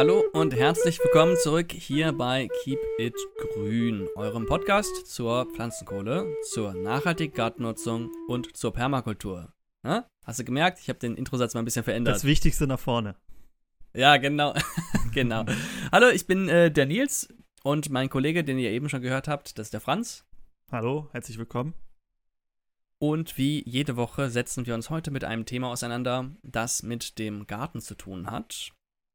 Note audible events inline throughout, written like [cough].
Hallo und herzlich willkommen zurück hier bei Keep It Grün, eurem Podcast zur Pflanzenkohle, zur nachhaltigen Gartennutzung und zur Permakultur. Na? Hast du gemerkt? Ich habe den Introsatz mal ein bisschen verändert. Das Wichtigste nach vorne. Ja, genau. [laughs] genau. Hallo, ich bin äh, der Nils und mein Kollege, den ihr eben schon gehört habt, das ist der Franz. Hallo, herzlich willkommen. Und wie jede Woche setzen wir uns heute mit einem Thema auseinander, das mit dem Garten zu tun hat.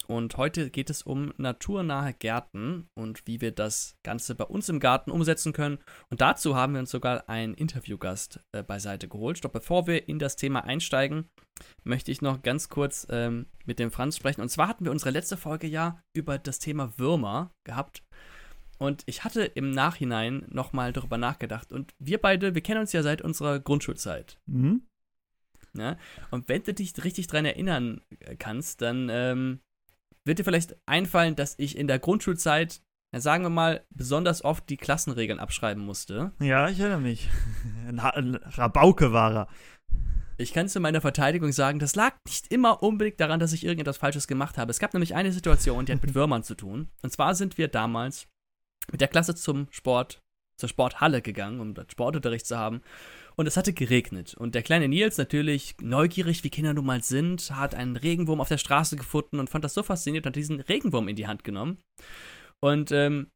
Und heute geht es um naturnahe Gärten und wie wir das Ganze bei uns im Garten umsetzen können. Und dazu haben wir uns sogar einen Interviewgast äh, beiseite geholt. Doch bevor wir in das Thema einsteigen, möchte ich noch ganz kurz ähm, mit dem Franz sprechen. Und zwar hatten wir unsere letzte Folge ja über das Thema Würmer gehabt. Und ich hatte im Nachhinein nochmal darüber nachgedacht. Und wir beide, wir kennen uns ja seit unserer Grundschulzeit. Mhm. Ja? Und wenn du dich richtig dran erinnern kannst, dann ähm, wird dir vielleicht einfallen, dass ich in der Grundschulzeit, sagen wir mal, besonders oft die Klassenregeln abschreiben musste. Ja, ich erinnere mich. [laughs] Ein, ein Rabauke war er. Ich kann zu meiner Verteidigung sagen, das lag nicht immer unbedingt daran, dass ich irgendetwas Falsches gemacht habe. Es gab nämlich eine Situation, die hat mit [laughs] Würmern zu tun. Und zwar sind wir damals mit der Klasse zum Sport, zur Sporthalle gegangen, um dort Sportunterricht zu haben. Und es hatte geregnet. Und der kleine Nils, natürlich neugierig, wie Kinder nun mal sind, hat einen Regenwurm auf der Straße gefunden und fand das so faszinierend und hat diesen Regenwurm in die Hand genommen. Und ähm,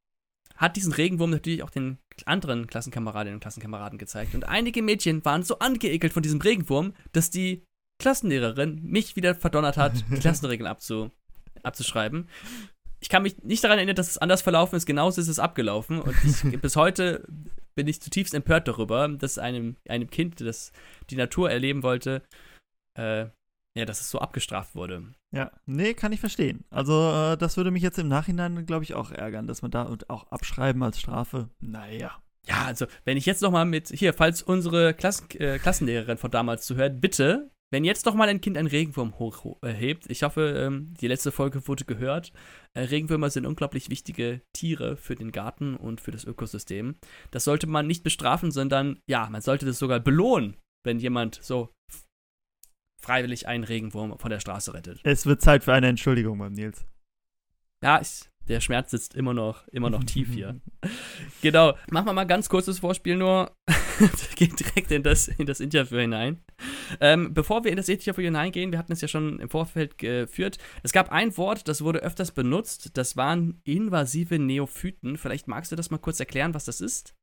hat diesen Regenwurm natürlich auch den anderen Klassenkameradinnen und Klassenkameraden gezeigt. Und einige Mädchen waren so angeekelt von diesem Regenwurm, dass die Klassenlehrerin mich wieder verdonnert hat, [laughs] die Klassenregeln abzu, abzuschreiben. Ich kann mich nicht daran erinnern, dass es anders verlaufen ist. Genauso ist es abgelaufen. Und ich, [laughs] bis heute bin ich zutiefst empört darüber, dass einem, einem Kind, das die Natur erleben wollte, äh, ja, dass es so abgestraft wurde. Ja, nee, kann ich verstehen. Also, äh, das würde mich jetzt im Nachhinein, glaube ich, auch ärgern, dass man da auch abschreiben als Strafe. Naja. Ja, also, wenn ich jetzt nochmal mit, hier, falls unsere Klassen, äh, Klassenlehrerin von damals zuhört, bitte wenn jetzt doch mal ein Kind einen Regenwurm hochhebt, ich hoffe, ähm, die letzte Folge wurde gehört. Äh, Regenwürmer sind unglaublich wichtige Tiere für den Garten und für das Ökosystem. Das sollte man nicht bestrafen, sondern ja, man sollte das sogar belohnen, wenn jemand so freiwillig einen Regenwurm von der Straße rettet. Es wird Zeit für eine Entschuldigung beim Nils. Ja, ich, der Schmerz sitzt immer noch, immer noch tief hier. [laughs] genau. Machen wir mal ganz kurzes Vorspiel nur. [laughs] Geht direkt in das, in das Interview hinein. Ähm, bevor wir in das Interview hineingehen, wir hatten es ja schon im Vorfeld geführt. Es gab ein Wort, das wurde öfters benutzt. Das waren invasive Neophyten. Vielleicht magst du das mal kurz erklären, was das ist?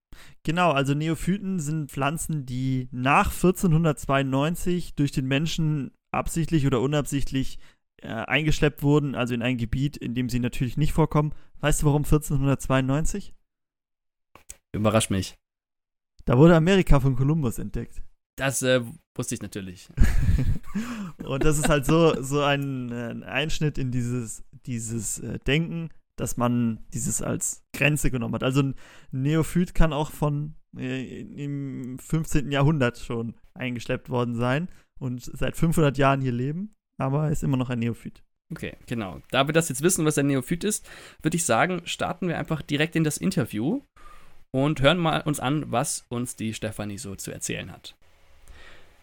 Genau, also Neophyten sind Pflanzen, die nach 1492 durch den Menschen absichtlich oder unabsichtlich äh, eingeschleppt wurden, also in ein Gebiet, in dem sie natürlich nicht vorkommen. Weißt du, warum 1492? Überrascht mich. Da wurde Amerika von Kolumbus entdeckt. Das äh, wusste ich natürlich. [laughs] und das ist halt so, so ein, ein Einschnitt in dieses, dieses äh, Denken, dass man dieses als Grenze genommen hat. Also ein Neophyt kann auch von äh, im 15. Jahrhundert schon eingeschleppt worden sein und seit 500 Jahren hier leben aber er ist immer noch ein Neophyt. Okay, genau. Da wir das jetzt wissen, was ein Neophyt ist, würde ich sagen, starten wir einfach direkt in das Interview und hören mal uns an, was uns die Stefanie so zu erzählen hat.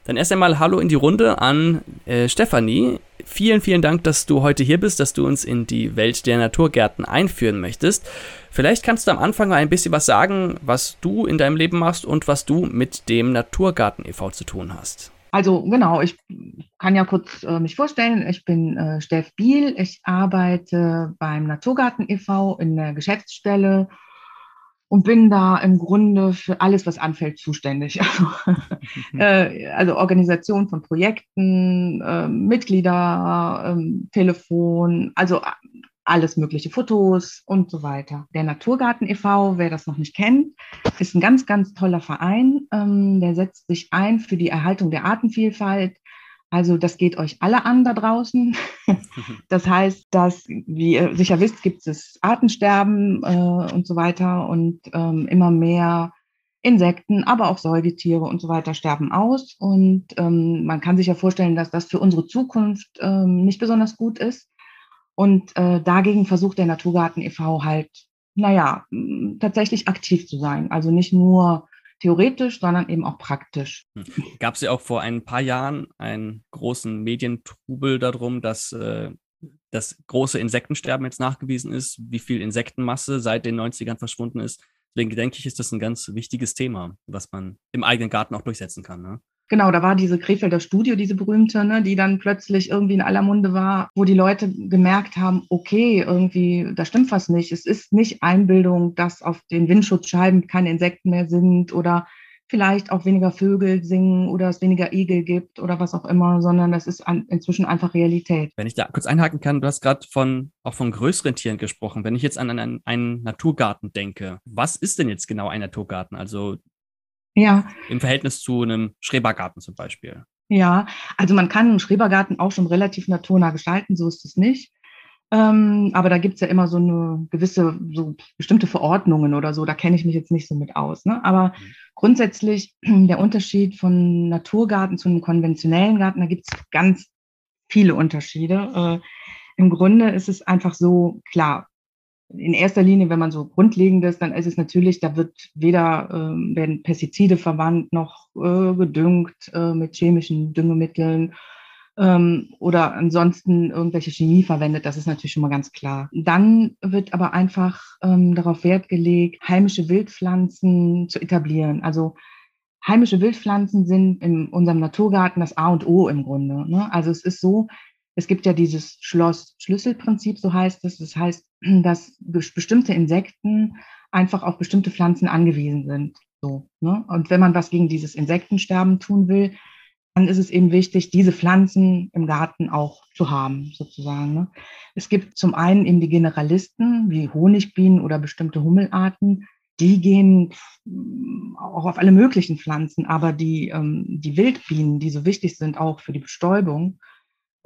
Dann erst einmal Hallo in die Runde an äh, Stefanie. Vielen, vielen Dank, dass du heute hier bist, dass du uns in die Welt der Naturgärten einführen möchtest. Vielleicht kannst du am Anfang mal ein bisschen was sagen, was du in deinem Leben machst und was du mit dem Naturgarten e.V. zu tun hast. Also genau, ich kann ja kurz äh, mich vorstellen. Ich bin äh, Steff Biel. Ich arbeite beim Naturgarten e.V. in der Geschäftsstelle und bin da im Grunde für alles, was anfällt, zuständig. Also, [laughs] äh, also Organisation von Projekten, äh, Mitglieder, äh, Telefon, also alles mögliche, Fotos und so weiter. Der Naturgarten e.V., wer das noch nicht kennt, ist ein ganz, ganz toller Verein. Ähm, der setzt sich ein für die Erhaltung der Artenvielfalt. Also das geht euch alle an da draußen. [laughs] Das heißt, dass, wie ihr sicher wisst, gibt es Artensterben äh, und so weiter und ähm, immer mehr Insekten, aber auch Säugetiere und so weiter sterben aus. Und ähm, man kann sich ja vorstellen, dass das für unsere Zukunft ähm, nicht besonders gut ist. Und äh, dagegen versucht der Naturgarten e.V. halt, naja, tatsächlich aktiv zu sein. Also nicht nur theoretisch, sondern eben auch praktisch. Hm. Gab es ja auch vor ein paar Jahren einen großen Medientrubel darum, dass äh, das große Insektensterben jetzt nachgewiesen ist, wie viel Insektenmasse seit den 90ern verschwunden ist. Deswegen denke ich, ist das ein ganz wichtiges Thema, was man im eigenen Garten auch durchsetzen kann. Ne? Genau, da war diese Krefelder Studio, diese berühmte, ne, die dann plötzlich irgendwie in aller Munde war, wo die Leute gemerkt haben, okay, irgendwie, da stimmt was nicht. Es ist nicht Einbildung, dass auf den Windschutzscheiben keine Insekten mehr sind oder vielleicht auch weniger Vögel singen oder es weniger Igel gibt oder was auch immer, sondern das ist an, inzwischen einfach Realität. Wenn ich da kurz einhaken kann, du hast gerade von auch von größeren Tieren gesprochen. Wenn ich jetzt an einen, einen Naturgarten denke, was ist denn jetzt genau ein Naturgarten? Also ja. Im Verhältnis zu einem Schrebergarten zum Beispiel. Ja, also man kann einen Schrebergarten auch schon relativ naturnah gestalten, so ist es nicht. Ähm, aber da gibt es ja immer so eine gewisse, so bestimmte Verordnungen oder so, da kenne ich mich jetzt nicht so mit aus. Ne? Aber mhm. grundsätzlich [clears throat] der Unterschied von Naturgarten zu einem konventionellen Garten, da gibt es ganz viele Unterschiede. Äh, Im Grunde ist es einfach so, klar, in erster Linie, wenn man so grundlegend ist, dann ist es natürlich, da wird weder äh, werden Pestizide verwandt noch äh, gedüngt äh, mit chemischen Düngemitteln ähm, oder ansonsten irgendwelche Chemie verwendet. Das ist natürlich schon mal ganz klar. Dann wird aber einfach ähm, darauf Wert gelegt, heimische Wildpflanzen zu etablieren. Also heimische Wildpflanzen sind in unserem Naturgarten das A und O im Grunde. Ne? Also es ist so, es gibt ja dieses Schloss-Schlüssel-Prinzip, so heißt es. Das heißt, [clears throat] dass bestimmte Insekten einfach auf bestimmte Pflanzen angewiesen sind. So, ne? Und wenn man was gegen dieses Insektensterben tun will, dann ist es eben wichtig, diese Pflanzen im Garten auch zu haben, sozusagen. Ne? Es gibt zum einen eben die Generalisten, wie Honigbienen oder bestimmte Hummelarten, die gehen auch auf alle möglichen Pflanzen, aber die, ähm, die Wildbienen, die so wichtig sind auch für die Bestäubung,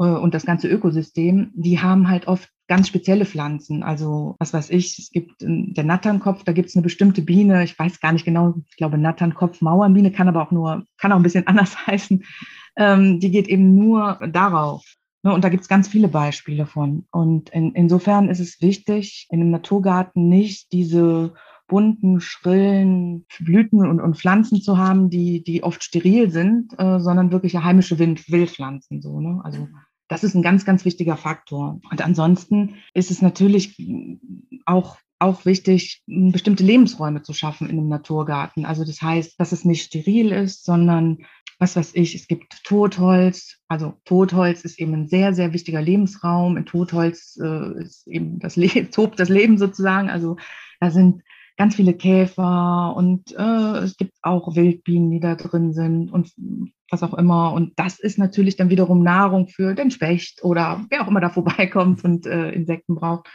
und das ganze Ökosystem, die haben halt oft ganz spezielle Pflanzen. Also was weiß ich, es gibt der Natternkopf, da gibt es eine bestimmte Biene, ich weiß gar nicht genau, ich glaube Natternkopf, Mauernbiene kann aber auch nur, kann auch ein bisschen [laughs] anders heißen. Ähm, die geht eben nur darauf. Ne? Und da gibt es ganz viele Beispiele von. Und in, insofern ist es wichtig, in einem Naturgarten nicht diese bunten, schrillen Blüten und, und Pflanzen zu haben, die, die oft steril sind, äh, sondern wirklich heimische Wild Wildpflanzen. So, ne? Also das ist ein ganz, ganz wichtiger Faktor. Und ansonsten ist es natürlich auch auch wichtig, bestimmte Lebensräume zu schaffen in einem Naturgarten. Also das heißt, dass es nicht steril ist, sondern was weiß ich, es gibt Totholz. Also Totholz ist eben ein sehr, sehr wichtiger Lebensraum. In Totholz äh, ist eben das Le [laughs] tobt das Leben sozusagen. Also da sind ganz viele Käfer und äh, es gibt auch Wildbienen, die da drin sind und was auch immer. Und das ist natürlich dann wiederum Nahrung für den Specht oder wer auch immer da [laughs] vorbeikommt und äh, Insekten braucht.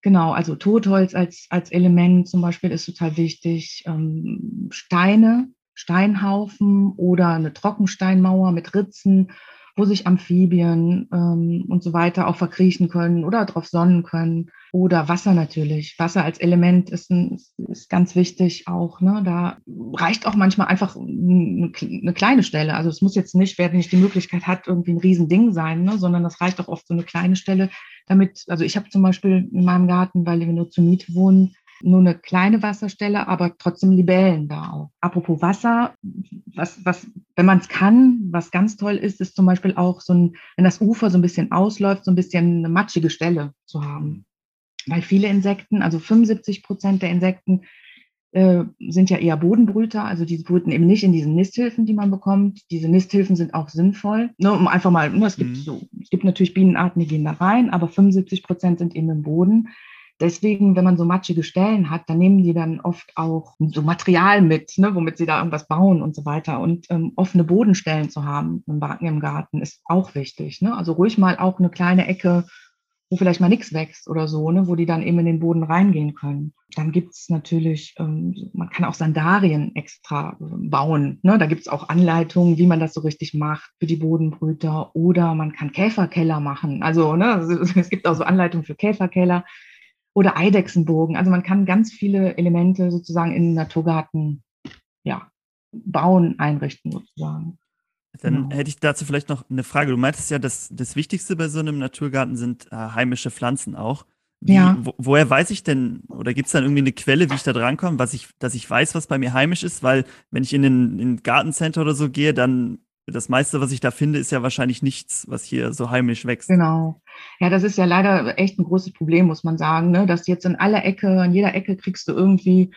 Genau, also Totholz als, als Element zum Beispiel ist total wichtig. Ähm, Steine, Steinhaufen oder eine Trockensteinmauer mit Ritzen wo sich Amphibien ähm, und so weiter auch verkriechen können oder drauf sonnen können. Oder Wasser natürlich. Wasser als Element ist, ein, ist ganz wichtig auch. Ne? Da reicht auch manchmal einfach eine, eine kleine Stelle. Also es muss jetzt nicht, wer nicht die Möglichkeit hat, irgendwie ein Riesending sein, ne? sondern das reicht auch oft so eine kleine Stelle, damit, also ich habe zum Beispiel in meinem Garten, weil wir nur zur Miete wohnen, nur eine kleine Wasserstelle, aber trotzdem Libellen da auch. Apropos Wasser, was, was, wenn man es kann, was ganz toll ist, ist zum Beispiel auch so ein, wenn das Ufer so ein bisschen ausläuft, so ein bisschen eine matschige Stelle zu haben. Weil viele Insekten, also 75 Prozent der Insekten, äh, sind ja eher Bodenbrüter, also die brüten eben nicht in diesen Nisthilfen, die man bekommt. Diese Nisthilfen sind auch sinnvoll, ne, um einfach mal, ne, es gibt mhm. so, es gibt natürlich Bienenarten, die gehen da rein, aber 75 Prozent sind eben im Boden. Deswegen, wenn man so matschige Stellen hat, dann nehmen die dann oft auch so Material mit, ne, womit sie da irgendwas bauen und so weiter. Und ähm, offene Bodenstellen zu haben im, im Garten ist auch wichtig. Ne? Also ruhig mal auch eine kleine Ecke, wo vielleicht mal nichts wächst oder so, ne, wo die dann eben in den Boden reingehen können. Dann gibt es natürlich, ähm, man kann auch Sandarien extra äh, bauen. Ne? Da gibt es auch Anleitungen, wie man das so richtig macht für die Bodenbrüter. Oder man kann Käferkeller machen. Also ne, es gibt auch so Anleitungen für Käferkeller oder Eidechsenburgen. Also man kann ganz viele Elemente sozusagen in den Naturgarten ja, bauen, einrichten sozusagen. Dann genau. hätte ich dazu vielleicht noch eine Frage. Du meintest ja, dass das Wichtigste bei so einem Naturgarten sind äh, heimische Pflanzen auch. Wie, ja. Wo, woher weiß ich denn, oder gibt es dann irgendwie eine Quelle, wie ich da drankomme, was ich, dass ich weiß, was bei mir heimisch ist? Weil wenn ich in ein Gartencenter oder so gehe, dann das meiste, was ich da finde, ist ja wahrscheinlich nichts, was hier so heimisch wächst. Genau. Ja, das ist ja leider echt ein großes Problem, muss man sagen, ne? dass jetzt in aller Ecke, an jeder Ecke kriegst du irgendwie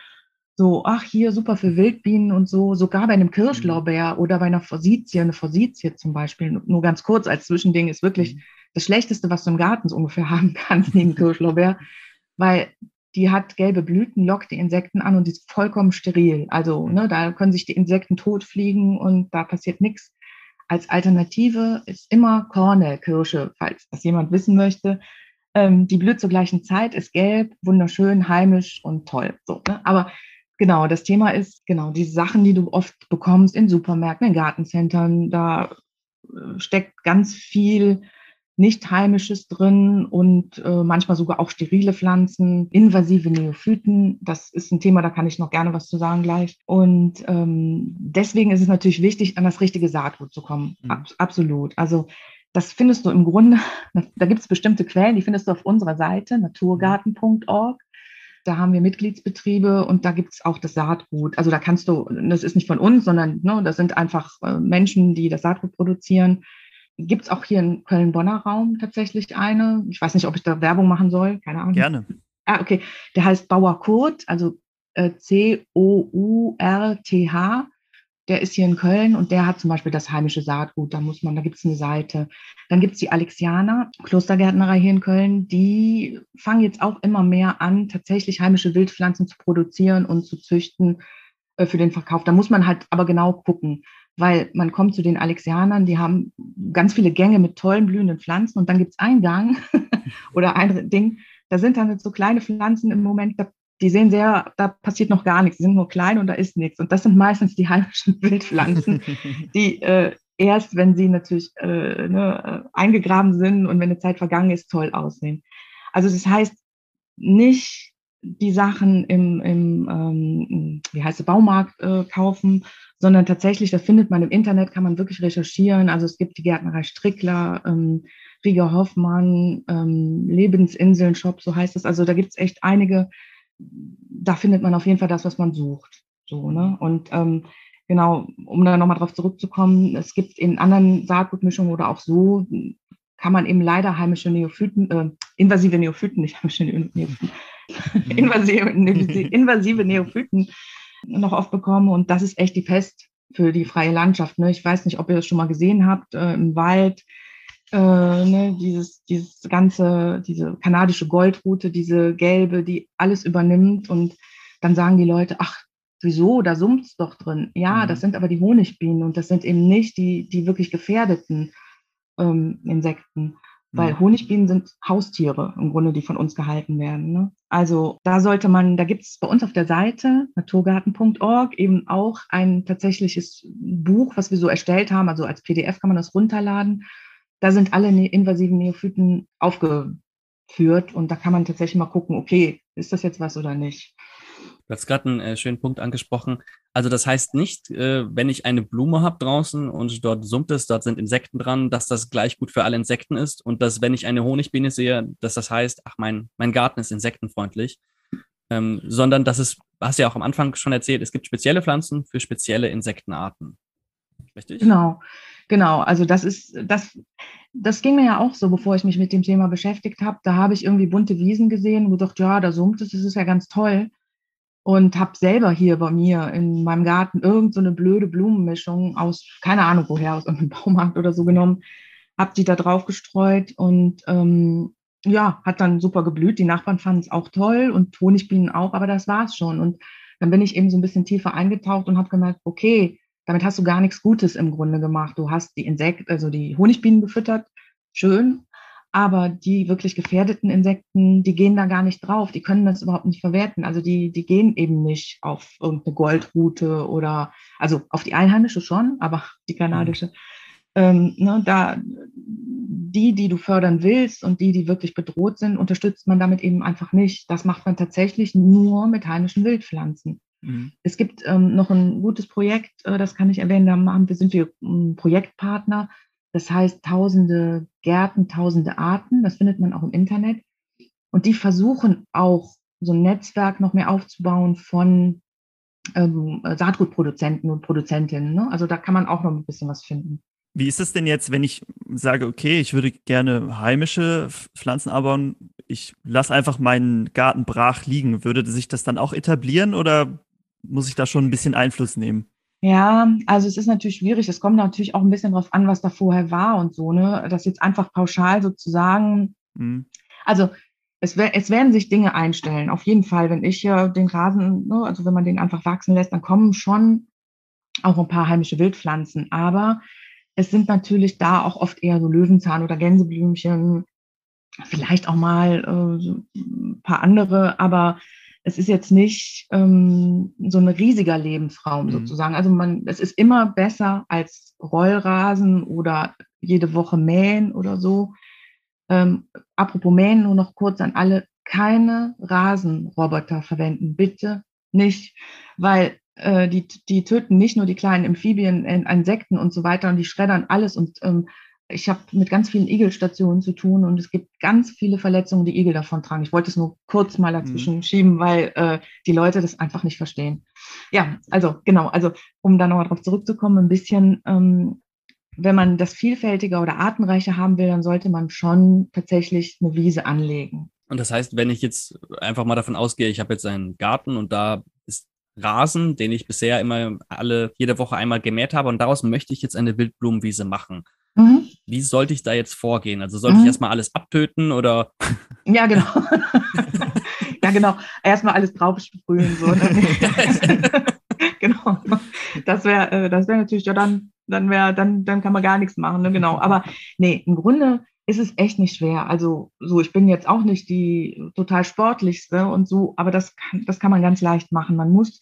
so, ach, hier super für Wildbienen und so, sogar bei einem Kirschlorbeer mhm. oder bei einer Forsythie, eine Forsythie zum Beispiel, nur ganz kurz als Zwischending, ist wirklich mhm. das Schlechteste, was du im Garten so ungefähr [laughs] haben kannst, neben Kirschlorbeer, weil die hat gelbe Blüten, lockt die Insekten an und die ist vollkommen steril. Also ne, da können sich die Insekten totfliegen und da passiert nichts. Als Alternative ist immer Kornelkirsche, falls das jemand wissen möchte. Ähm, die blüht zur gleichen Zeit, ist gelb, wunderschön, heimisch und toll. So, ne? Aber genau, das Thema ist genau die Sachen, die du oft bekommst in Supermärkten, in Gartencentern. Da äh, steckt ganz viel nicht heimisches drin und äh, manchmal sogar auch sterile Pflanzen, invasive Neophyten. Das ist ein Thema, da kann ich noch gerne was zu sagen gleich. Und ähm, deswegen ist es natürlich wichtig, an das richtige Saatgut zu kommen. Mhm. Ab, absolut. Also das findest du im Grunde, [laughs] da gibt es bestimmte Quellen, die findest du auf unserer Seite, naturgarten.org. Da haben wir Mitgliedsbetriebe und da gibt es auch das Saatgut. Also da kannst du, das ist nicht von uns, sondern ne, das sind einfach äh, Menschen, die das Saatgut produzieren Gibt es auch hier in Köln-Bonner Raum tatsächlich eine? Ich weiß nicht, ob ich da Werbung machen soll, keine Ahnung. Gerne. Ah, okay. Der heißt Bauer Kurt, also äh, C-O-U-R-T-H. Der ist hier in Köln und der hat zum Beispiel das heimische Saatgut. Da muss man, da gibt es eine Seite. Dann gibt es die Alexianer, Klostergärtnerei hier in Köln. Die fangen jetzt auch immer mehr an, tatsächlich heimische Wildpflanzen zu produzieren und zu züchten äh, für den Verkauf. Da muss man halt aber genau gucken weil man kommt zu den Alexianern, die haben ganz viele Gänge mit tollen blühenden Pflanzen und dann gibt es einen Gang [laughs] oder ein Ding, da sind dann so kleine Pflanzen im Moment, die sehen sehr, da passiert noch gar nichts, die sind nur klein und da ist nichts. Und das sind meistens die heimischen [laughs] Wildpflanzen, [laughs] die äh, erst, wenn sie natürlich äh, ne, äh, eingegraben sind und wenn eine Zeit vergangen ist, toll aussehen. Also das heißt, nicht die Sachen im, im ähm, wie heißt es, Baumarkt äh, kaufen, sondern tatsächlich, das findet man im Internet, kann man wirklich recherchieren. Also es gibt die Gärtnerei Strickler, ähm, Rieger Hoffmann, ähm, Lebensinseln-Shop, so heißt es. Also da gibt es echt einige, da findet man auf jeden Fall das, was man sucht. So, ne? Und ähm, genau, um da nochmal drauf zurückzukommen, es gibt in anderen Saatgutmischungen oder auch so, kann man eben leider heimische Neophyten, äh, invasive Neophyten, nicht heimische Neophyten, [laughs] invasive, invasive Neophyten noch oft bekomme. Und das ist echt die Pest für die freie Landschaft. Ne? Ich weiß nicht, ob ihr das schon mal gesehen habt, äh, im Wald. Äh, ne, dieses, dieses ganze, diese kanadische Goldrute, diese gelbe, die alles übernimmt und dann sagen die Leute, ach, wieso, da summt es doch drin. Ja, mhm. das sind aber die Honigbienen und das sind eben nicht die, die wirklich gefährdeten ähm, Insekten. Weil mhm. Honigbienen sind Haustiere im Grunde, die von uns gehalten werden. Ne? Also da sollte man, da gibt es bei uns auf der Seite naturgarten.org eben auch ein tatsächliches Buch, was wir so erstellt haben. Also als PDF kann man das runterladen. Da sind alle ne-, invasiven Neophyten aufgeführt und da kann man tatsächlich mal gucken, okay, ist das jetzt was oder nicht. Du hast gerade einen äh, schönen Punkt angesprochen. Also das heißt nicht, äh, wenn ich eine Blume habe draußen und dort summt es, dort sind Insekten dran, dass das gleich gut für alle Insekten ist und dass, wenn ich eine Honigbiene sehe, dass das heißt, ach, mein, mein Garten ist insektenfreundlich. Ähm, sondern dass es, hast du ja auch am Anfang schon erzählt, es gibt spezielle Pflanzen für spezielle Insektenarten. Richtig? Genau, genau. Also das ist, das, das ging mir ja auch so, bevor ich mich mit dem Thema beschäftigt habe. Da habe ich irgendwie bunte Wiesen gesehen und gedacht, ja, da summt es, das ist ja ganz toll und habe selber hier bei mir in meinem Garten irgend so blöde Blumenmischung aus, keine Ahnung woher, aus irgendeinem [laughs] Baumarkt oder so genommen, habe die da drauf gestreut und ähm, ja, hat dann super geblüht. Die Nachbarn fanden es auch toll und Honigbienen auch, aber das war es schon. Und dann bin ich eben so ein bisschen tiefer eingetaucht und habe gemerkt, okay, damit hast du gar nichts Gutes im Grunde gemacht. Du hast die Insekten, also die Honigbienen gefüttert, schön, aber die wirklich gefährdeten Insekten, die gehen da gar nicht drauf. Die können das überhaupt nicht verwerten. Also die, die gehen eben nicht auf irgendeine Goldrute oder, also auf die einheimische schon, aber [laughs] die kanadische. Ähm, ne, da, die, die du fördern willst und die, die wirklich bedroht sind, unterstützt man damit eben einfach nicht. Das macht man tatsächlich nur mit heimischen Wildpflanzen. Mhm. Es gibt ähm, noch ein gutes Projekt, äh, das kann ich erwähnen, da machen wir, sind wir ähm, Projektpartner das heißt, tausende Gärten, tausende Arten, das findet man auch im Internet. Und die versuchen auch so ein Netzwerk noch mehr aufzubauen von ähm, Saatgutproduzenten und Produzentinnen. Ne? Also da kann man auch noch ein bisschen was finden. Wie ist es denn jetzt, wenn ich sage, okay, ich würde gerne heimische Pflanzen anbauen, ich lasse einfach meinen Garten brach liegen. Würde sich das dann auch etablieren oder muss ich da schon ein bisschen Einfluss nehmen? Ja, also es ist natürlich schwierig. Es kommt natürlich auch ein bisschen drauf an, was da vorher war und so, ne? Das jetzt einfach pauschal sozusagen. Mhm. Also es, es, werden sich Dinge einstellen. Auf jeden Fall, wenn ich hier den Rasen, ne, also wenn man den einfach wachsen lässt, dann kommen schon auch ein paar heimische Wildpflanzen. Aber es sind natürlich da auch oft eher so Löwenzahn oder Gänseblümchen, vielleicht auch mal äh, so ein paar andere, aber es ist jetzt nicht ähm, so ein riesiger Lebensraum mhm. sozusagen. Also man, es ist immer besser als Rollrasen oder jede Woche mähen oder so. Ähm, apropos mähen, nur noch kurz an alle, keine Rasenroboter verwenden, bitte nicht, weil äh, die, die töten nicht nur die kleinen Amphibien, Insekten und so weiter und die schreddern alles. Und ähm, ich habe mit ganz vielen Igelstationen zu tun und es gibt ganz viele Verletzungen, die Igel davon tragen. Ich wollte es nur kurz mal dazwischen mhm. schieben, weil äh, die Leute das einfach nicht verstehen. Ja, also genau, also um da nochmal drauf zurückzukommen, ein bisschen, ähm, wenn man das vielfältiger oder artenreicher haben will, dann sollte man schon tatsächlich eine Wiese anlegen. Und das heißt, wenn ich jetzt einfach mal davon ausgehe, ich habe jetzt einen Garten und da Rasen, den ich bisher immer alle jede Woche einmal gemäht habe und daraus möchte ich jetzt eine Wildblumenwiese machen. Mhm. Wie sollte ich da jetzt vorgehen? Also sollte mhm. ich erstmal alles abtöten oder? Ja, genau. [laughs] ja, genau. Erstmal alles drauf sprühen. So, ne? [laughs] genau. Das wäre äh, das wäre natürlich, ja, dann, dann wäre, dann, dann kann man gar nichts machen, ne? genau. Aber nee, im Grunde ist es echt nicht schwer. Also so, ich bin jetzt auch nicht die total sportlichste und so, aber das kann, das kann man ganz leicht machen. Man muss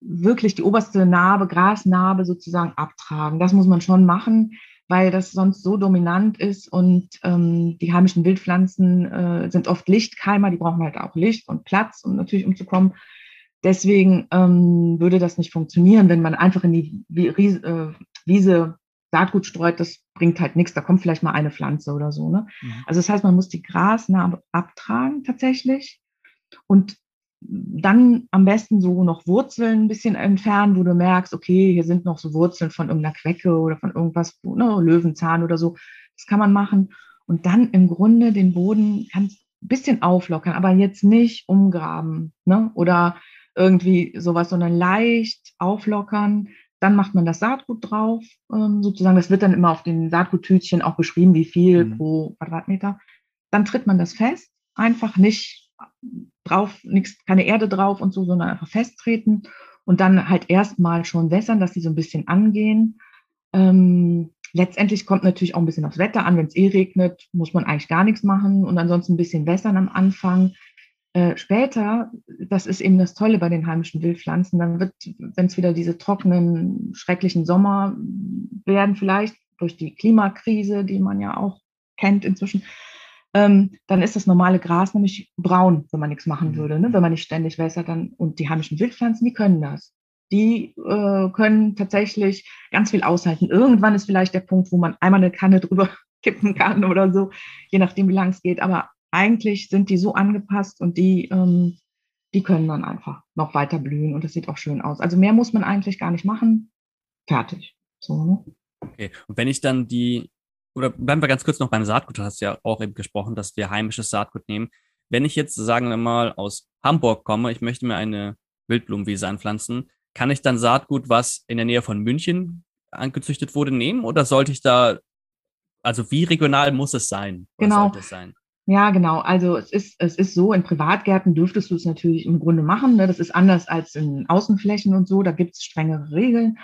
wirklich die oberste Narbe, Grasnarbe sozusagen abtragen. Das muss man schon machen, weil das sonst so dominant ist und ähm, die heimischen Wildpflanzen äh, sind oft Lichtkeimer, die brauchen halt auch Licht und Platz, um natürlich umzukommen. Deswegen ähm, würde das nicht funktionieren, wenn man einfach in die äh, Wiese Saatgut streut, das bringt halt nichts. Da kommt vielleicht mal eine Pflanze oder so. Ne? Mhm. Also das heißt, man muss die Grasnarbe abtragen tatsächlich und dann am besten so noch Wurzeln ein bisschen entfernen, wo du merkst, okay, hier sind noch so Wurzeln von irgendeiner Quecke oder von irgendwas, ne, Löwenzahn oder so. Das kann man machen. Und dann im Grunde den Boden ganz ein bisschen auflockern, aber jetzt nicht umgraben ne? oder irgendwie sowas, sondern leicht auflockern, dann macht man das Saatgut drauf, ähm, sozusagen. Das wird dann immer auf den Saatguttütchen auch beschrieben, wie viel mhm. pro Quadratmeter. Dann tritt man das fest, einfach nicht drauf, nichts, keine Erde drauf und so, sondern einfach festtreten und dann halt erstmal schon wässern, dass die so ein bisschen angehen. Ähm, letztendlich kommt natürlich auch ein bisschen aufs Wetter an. Wenn es eh regnet, muss man eigentlich gar nichts machen und ansonsten ein bisschen wässern am Anfang. Äh, später, das ist eben das Tolle bei den heimischen Wildpflanzen, dann wird, wenn es wieder diese trockenen, schrecklichen Sommer werden, vielleicht durch die Klimakrise, die man ja auch kennt inzwischen, ähm, dann ist das normale Gras nämlich braun, wenn man nichts machen mhm. würde, ne? wenn man nicht ständig wässert. Dann, und die heimischen Wildpflanzen, die können das. Die äh, können tatsächlich ganz viel aushalten. Irgendwann ist vielleicht der Punkt, wo man einmal eine Kanne [laughs] drüber kippen kann oder so, je nachdem, wie lang es geht. Aber eigentlich sind die so angepasst und die, ähm, die können dann einfach noch weiter blühen und das sieht auch schön aus. Also mehr muss man eigentlich gar nicht machen. Fertig. So, ne? Okay. Und wenn ich dann die, oder bleiben wir ganz kurz noch beim Saatgut, du hast ja auch eben gesprochen, dass wir heimisches Saatgut nehmen. Wenn ich jetzt, sagen wir mal, aus Hamburg komme, ich möchte mir eine Wildblumenwiese anpflanzen, kann ich dann Saatgut, was in der Nähe von München angezüchtet wurde, nehmen oder sollte ich da, also wie regional muss es sein? Genau. Es sein? Ja, genau. Also es ist, es ist so, in Privatgärten dürftest du es natürlich im Grunde machen. Ne? Das ist anders als in Außenflächen und so, da gibt es strengere Regeln.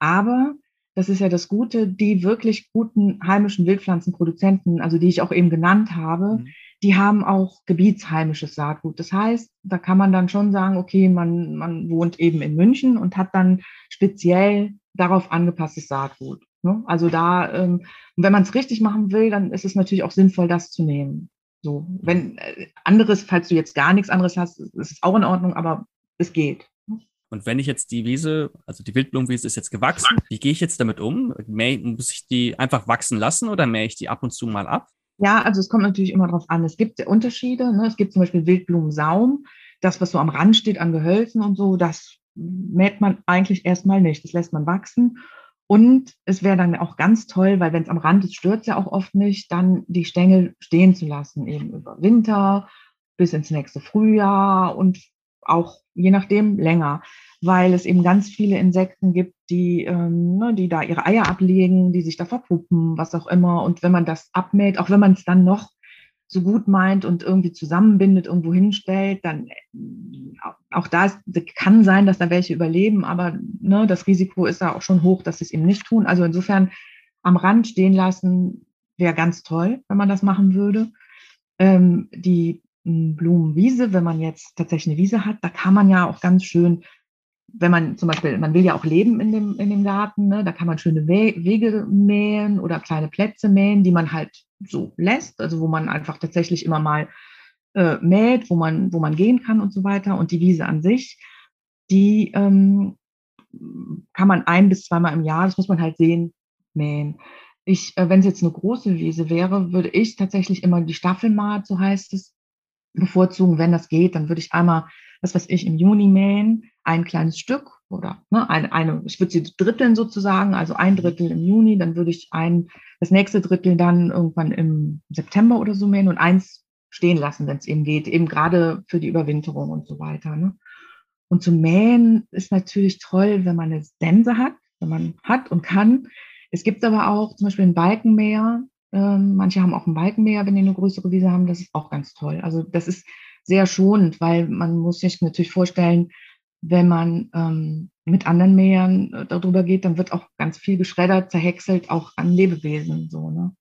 Aber das ist ja das Gute, die wirklich guten heimischen Wildpflanzenproduzenten, also die ich auch eben genannt habe, mhm. die haben auch gebietsheimisches Saatgut. Das heißt, da kann man dann schon sagen, okay, man, man wohnt eben in München und hat dann speziell darauf angepasstes Saatgut. Ne? Also da, ähm, wenn man es richtig machen will, dann ist es natürlich auch sinnvoll, das zu nehmen. So, wenn äh, anderes, falls du jetzt gar nichts anderes hast, ist es auch in Ordnung, aber es geht. Und wenn ich jetzt die Wiese, also die Wildblumenwiese ist jetzt gewachsen, wie gehe ich jetzt damit um? Mäh, muss ich die einfach wachsen lassen oder mähe ich die ab und zu mal ab? Ja, also es kommt natürlich immer darauf an. Es gibt Unterschiede. Ne? Es gibt zum Beispiel Wildblumensaum. Das, was so am Rand steht an Gehölzen und so, das mäht man eigentlich erstmal nicht. Das lässt man wachsen. Und es wäre dann auch ganz toll, weil wenn es am Rand ist, stört es ja auch oft nicht, dann die Stängel stehen zu lassen, eben über Winter bis ins nächste Frühjahr und auch je nachdem länger, weil es eben ganz viele Insekten gibt, die, ähm, ne, die da ihre Eier ablegen, die sich da verpuppen, was auch immer. Und wenn man das abmäht, auch wenn man es dann noch so gut meint und irgendwie zusammenbindet, irgendwo hinstellt, dann äh, auch da ist, kann sein, dass da welche überleben, aber ne, das Risiko ist da auch schon hoch, dass sie es eben nicht tun. Also insofern am Rand stehen lassen wäre ganz toll, wenn man das machen würde. Ähm, die hm, Blumenwiese, wenn man jetzt tatsächlich eine Wiese hat, da kann man ja auch ganz schön wenn man zum Beispiel, man will ja auch leben in dem, in dem Garten, ne? da kann man schöne Wege mähen oder kleine Plätze mähen, die man halt so lässt, also wo man einfach tatsächlich immer mal äh, mäht, wo man, wo man gehen kann und so weiter. Und die Wiese an sich, die ähm, kann man ein bis zweimal im Jahr, das muss man halt sehen, mähen. Ich, äh, wenn es jetzt eine große Wiese wäre, würde ich tatsächlich immer die Staffelmaat, so heißt es, bevorzugen. Wenn das geht, dann würde ich einmal, was ich im Juni mähen, ein kleines Stück oder ne, eine, eine, ich würde sie dritteln sozusagen, also ein Drittel im Juni, dann würde ich ein, das nächste Drittel dann irgendwann im September oder so mähen und eins stehen lassen, wenn es eben geht, eben gerade für die Überwinterung und so weiter. Ne? Und zu mähen ist natürlich toll, wenn man eine Sense hat, wenn man hat und kann. Es gibt aber auch zum Beispiel einen Balkenmäher. Ähm, manche haben auch einen Balkenmäher, wenn die eine größere Wiese haben. Das ist auch ganz toll. Also das ist sehr schonend, weil man muss sich natürlich vorstellen, wenn man ähm, mit anderen Mähern äh, darüber geht, dann wird auch ganz viel geschreddert, zerhäckselt, auch an Lebewesen. So, ne?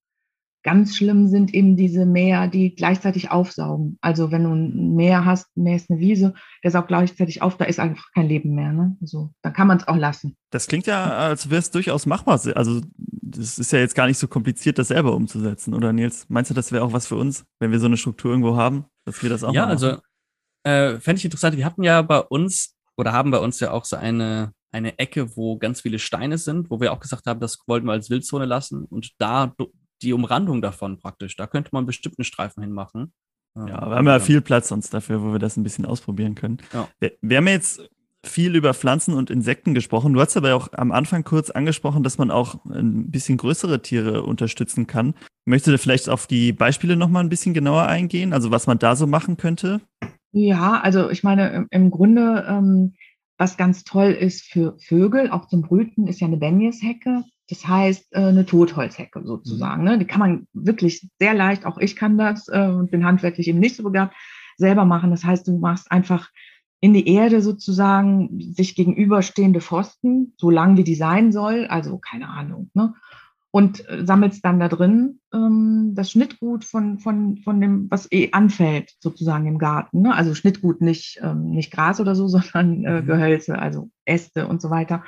Ganz schlimm sind eben diese Mäher, die gleichzeitig aufsaugen. Also wenn du ein Mäher hast, mähst eine Wiese, der saugt gleichzeitig auf, da ist einfach kein Leben mehr. Ne? So, dann kann man es auch lassen. Das klingt ja, als wäre es durchaus machbar. Also das ist ja jetzt gar nicht so kompliziert, das selber umzusetzen, oder Nils? Meinst du, das wäre auch was für uns, wenn wir so eine Struktur irgendwo haben, dass wir das auch Ja, also äh, fände ich interessant. Wir hatten ja bei uns oder haben bei uns ja auch so eine, eine Ecke, wo ganz viele Steine sind, wo wir auch gesagt haben, das wollten wir als Wildzone lassen und da die Umrandung davon praktisch, da könnte man bestimmt einen Streifen hinmachen. Ja, wir haben ja viel Platz sonst dafür, wo wir das ein bisschen ausprobieren können. Ja. Wir, wir haben jetzt viel über Pflanzen und Insekten gesprochen. Du hast aber auch am Anfang kurz angesprochen, dass man auch ein bisschen größere Tiere unterstützen kann. Möchtest du vielleicht auf die Beispiele nochmal ein bisschen genauer eingehen? Also was man da so machen könnte? Ja, also ich meine, im Grunde, ähm, was ganz toll ist für Vögel, auch zum Brüten, ist ja eine Benjeshecke. Das heißt, äh, eine Totholzhecke sozusagen. Mhm. Ne? Die kann man wirklich sehr leicht, auch ich kann das äh, und bin handwerklich eben nicht so begabt, selber machen. Das heißt, du machst einfach in die Erde sozusagen sich gegenüberstehende Pfosten, so lang wie die sein soll, also keine Ahnung. Ne? und äh, sammelst dann da drin ähm, das Schnittgut von, von, von dem, was eh anfällt, sozusagen im Garten. Ne? Also Schnittgut nicht, ähm, nicht Gras oder so, [laughs] sondern äh, mhm. Gehölze, also Äste und so weiter.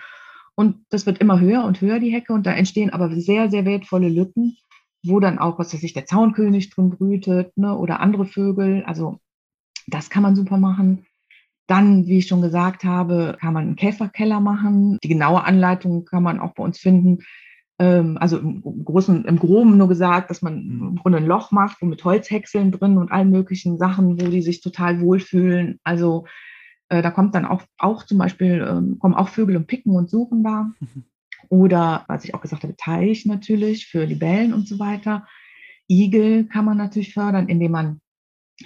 Und das wird immer höher und höher, die Hecke, und da entstehen aber sehr, sehr wertvolle Lücken, wo dann auch, was weiß ich, der Zaunkönig drin brütet ne? oder andere Vögel. Also das kann man super machen. Dann, wie ich schon gesagt habe, kann man einen Käferkeller machen. Die genaue Anleitung kann man auch bei uns finden ähm, also im Großen, im Groben nur gesagt, dass man im Grunde ein Loch macht, wo mit Holzhäckseln drin und allen möglichen Sachen, wo die sich total wohlfühlen. Also äh, da kommt dann auch, auch zum Beispiel, ähm, kommen auch Vögel und picken und suchen da. Mhm. [laughs] Oder, was ich auch gesagt habe, Teich natürlich für Libellen und so weiter. Igel kann man natürlich fördern, indem man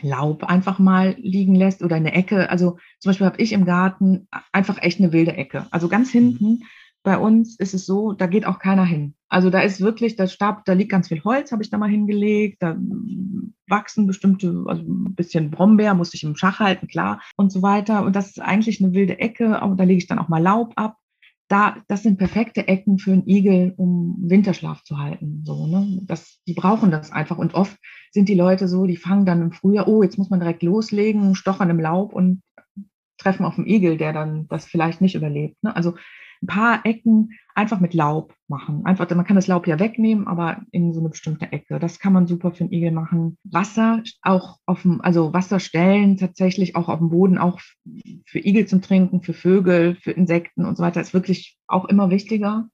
Laub einfach mal liegen lässt oder eine Ecke. Also zum Beispiel habe ich im Garten einfach echt eine wilde Ecke. Also ganz mhm. hinten bei uns ist es so, da geht auch keiner hin. Also da ist wirklich, da Stab, da liegt ganz viel Holz, habe ich da mal hingelegt, da wachsen bestimmte, also ein bisschen Brombeer, musste ich im Schach halten, klar, und so weiter. Und das ist eigentlich eine wilde Ecke, da lege ich dann auch mal Laub ab. Da, das sind perfekte Ecken für einen Igel, um Winterschlaf zu halten. So, ne? das, die brauchen das einfach. Und oft sind die Leute so, die fangen dann im Frühjahr, oh, jetzt muss man direkt loslegen, stochern im Laub und treffen auf einen Igel, der dann das vielleicht nicht überlebt. Ne? Also ein paar Ecken einfach mit Laub machen. Einfach, man kann das Laub ja wegnehmen, aber in so eine bestimmte Ecke. Das kann man super für einen Igel machen. Wasser auch auf dem, also Wasserstellen tatsächlich auch auf dem Boden, auch für Igel zum Trinken, für Vögel, für Insekten und so weiter, ist wirklich auch immer wichtiger.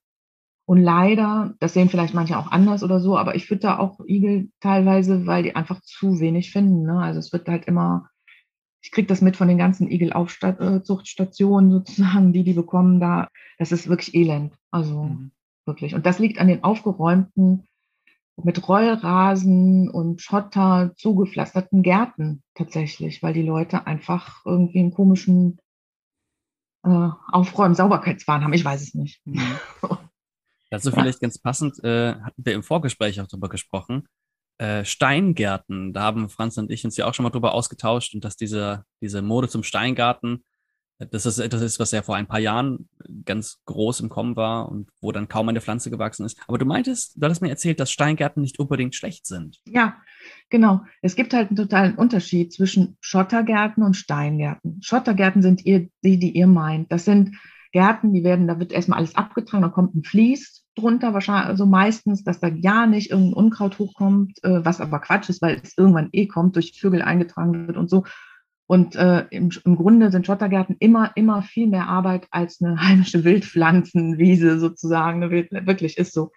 Und leider, das sehen vielleicht manche auch anders oder so, aber ich fütter auch Igel teilweise, weil die einfach zu wenig finden. Ne? Also es wird halt immer ich kriege das mit von den ganzen Igelaufzuchtstationen sozusagen, die die bekommen da. Das ist wirklich elend. Also mhm. wirklich. Und das liegt an den aufgeräumten, mit Rollrasen und Schotter zugepflasterten Gärten tatsächlich, weil die Leute einfach irgendwie einen komischen äh, Aufräumen, Sauberkeitswahn haben. Ich weiß es nicht. Mhm. [laughs] Dazu vielleicht ganz passend, äh, hatten wir im Vorgespräch auch darüber gesprochen, äh, Steingärten. Da haben Franz und ich uns ja auch schon mal drüber ausgetauscht und dass diese, diese Mode zum Steingarten, das ist etwas was ja vor ein paar Jahren ganz groß im Kommen war und wo dann kaum eine Pflanze gewachsen ist. Aber du meintest, du hattest mir erzählt, dass Steingärten nicht unbedingt schlecht sind. Ja, genau. Es gibt halt einen totalen Unterschied zwischen Schottergärten und Steingärten. Schottergärten sind ihr, die, die ihr meint. Das sind Gärten, die werden, da wird erstmal alles abgetragen, da kommt ein Vlies drunter, wahrscheinlich, also meistens, dass da ja nicht irgendein Unkraut hochkommt, äh, was aber Quatsch ist, weil es irgendwann eh kommt, durch Vögel eingetragen wird und so. Und äh, im, im Grunde sind Schottergärten immer, immer viel mehr Arbeit als eine [laughs] heimische Wildpflanzenwiese sozusagen, Wild, wirklich ist so.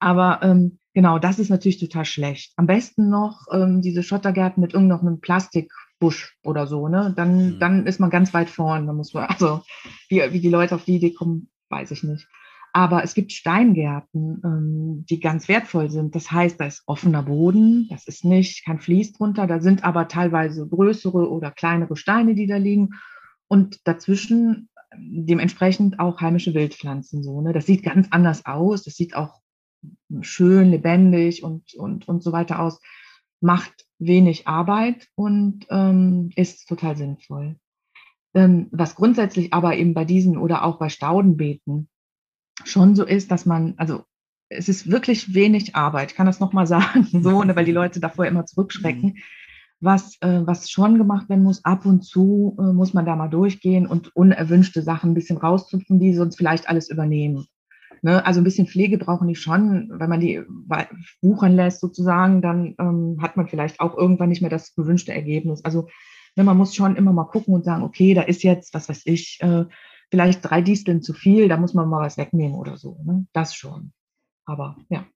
Aber ähm, genau, das ist natürlich total schlecht. Am besten noch ähm, diese Schottergärten mit irgendeinem Plastik Busch oder so, ne? Dann, mhm. dann ist man ganz weit vorn. Da muss man, also wie, wie die Leute auf die Idee kommen, weiß ich nicht. Aber es gibt Steingärten, ähm, die ganz wertvoll sind. Das heißt, da ist offener Boden, das ist nicht, kein Fließ drunter, da sind aber teilweise größere oder kleinere Steine, die da liegen. Und dazwischen dementsprechend auch heimische Wildpflanzen. So, ne? Das sieht ganz anders aus. Das sieht auch schön, lebendig und, und, und so weiter aus. Macht wenig Arbeit und ähm, ist total sinnvoll. Ähm, was grundsätzlich aber eben bei diesen oder auch bei Staudenbeeten schon so ist, dass man, also es ist wirklich wenig Arbeit, ich kann das nochmal [laughs] sagen, so, ne, weil die [laughs] Leute davor immer zurückschrecken. Mhm. Was, äh, was schon gemacht werden muss, ab und zu äh, muss man da mal durchgehen und unerwünschte Sachen ein bisschen rauszupfen, die sonst vielleicht alles übernehmen. Ne? Also ein bisschen Pflege brauchen die schon. Wenn man die wuchern lässt sozusagen, dann ähm, hat man vielleicht auch irgendwann nicht mehr das gewünschte Ergebnis. Also ne, man muss schon immer mal gucken und sagen, okay, da ist jetzt, was weiß ich, äh, vielleicht drei Disteln zu viel, da muss man mal was wegnehmen oder so. Ne? Das schon. Aber ja,